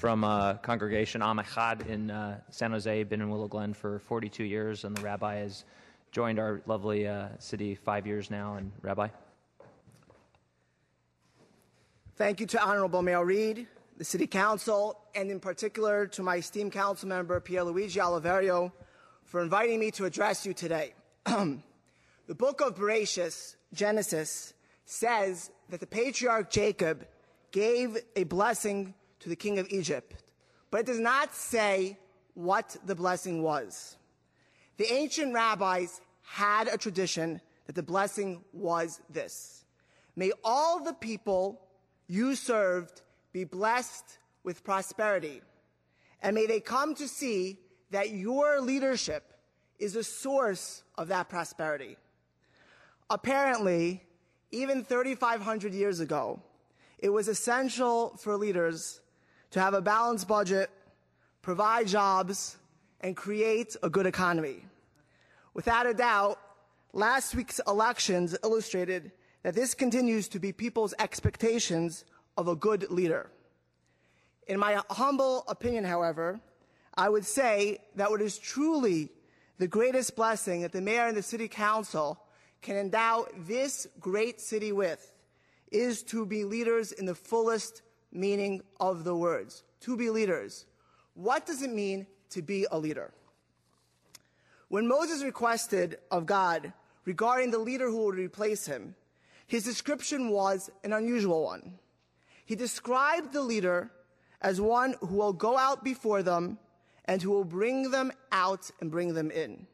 from uh, congregation Am Echad in uh, San Jose. Been in Willow Glen for 42 years, and the rabbi has joined our lovely uh, city five years now. And Rabbi, thank you to Honorable Mayor Reed, the City Council, and in particular to my esteemed council member Pierluigi Oliverio for inviting me to address you today. the book of Bereshit, Genesis, says that the patriarch Jacob gave a blessing to the king of Egypt, but it does not say what the blessing was. The ancient rabbis had a tradition that the blessing was this. May all the people you served be blessed with prosperity, and may they come to see that your leadership is a source of that prosperity. Apparently, even 3,500 years ago, it was essential for leaders to have a balanced budget, provide jobs, and create a good economy. Without a doubt, last week's elections illustrated that this continues to be people's expectations of a good leader. In my humble opinion, however, I would say that what is truly the greatest blessing that the mayor and the city council can endow this great city with is to be leaders in the fullest meaning of the words. To be leaders. What does it mean to be a leader? When Moses requested of God regarding the leader who would replace him, his description was an unusual one. He described the leader as one who will go out before them and who will bring them out and bring them in.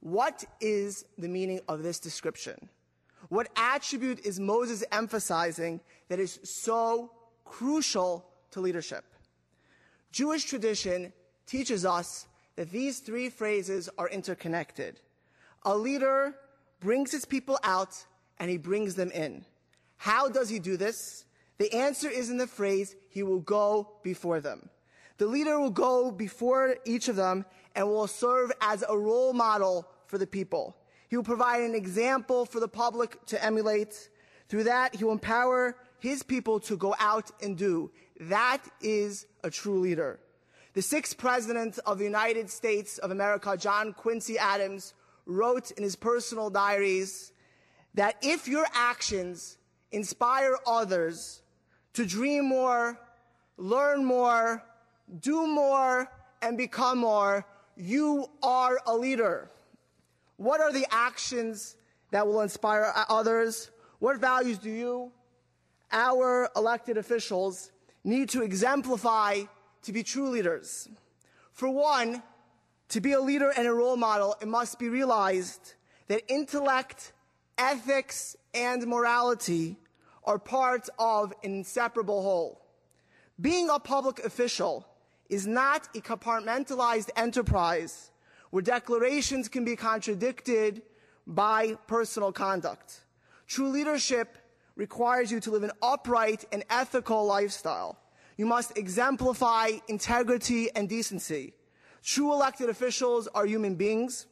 What is the meaning of this description? What attribute is Moses emphasizing that is so crucial to leadership? Jewish tradition teaches us that these three phrases are interconnected. A leader brings his people out and he brings them in. How does he do this? The answer is in the phrase, he will go before them. The leader will go before each of them and will serve as a role model for the people. He will provide an example for the public to emulate. Through that, he will empower his people to go out and do. That is a true leader. The sixth president of the United States of America, John Quincy Adams, wrote in his personal diaries that if your actions inspire others to dream more, learn more, do more, and become more, you are a leader. What are the actions that will inspire others? What values do you, our elected officials, need to exemplify to be true leaders? For one, to be a leader and a role model, it must be realized that intellect, ethics, and morality are part of an inseparable whole. Being a public official is not a compartmentalized enterprise where declarations can be contradicted by personal conduct. True leadership requires you to live an upright and ethical lifestyle. You must exemplify integrity and decency. True elected officials are human beings,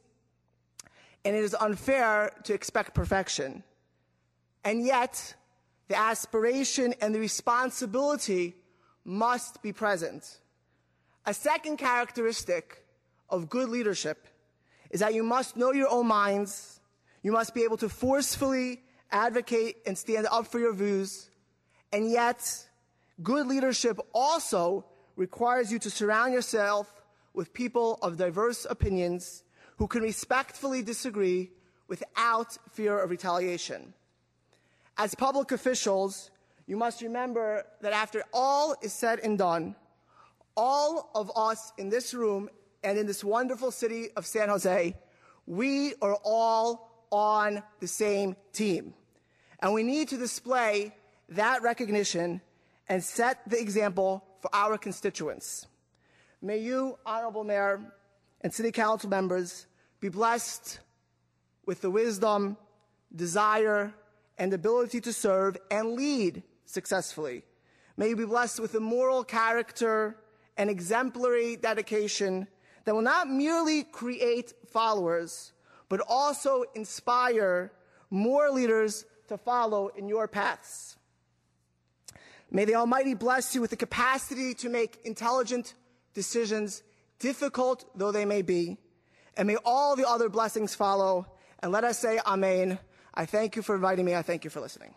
and it is unfair to expect perfection. And yet, the aspiration and the responsibility must be present. A second characteristic of good leadership is that you must know your own minds. You must be able to forcefully advocate and stand up for your views. And yet, good leadership also requires you to surround yourself with people of diverse opinions who can respectfully disagree without fear of retaliation. As public officials, you must remember that after all is said and done, all of us in this room and in this wonderful city of San Jose, we are all on the same team. And we need to display that recognition and set the example for our constituents. May you, Honorable Mayor and City Council members, be blessed with the wisdom, desire, and ability to serve and lead successfully. May you be blessed with a moral character and exemplary dedication that will not merely create followers, but also inspire more leaders to follow in your paths. May the Almighty bless you with the capacity to make intelligent decisions, difficult though they may be. And may all the other blessings follow. And let us say Amen. I thank you for inviting me. I thank you for listening.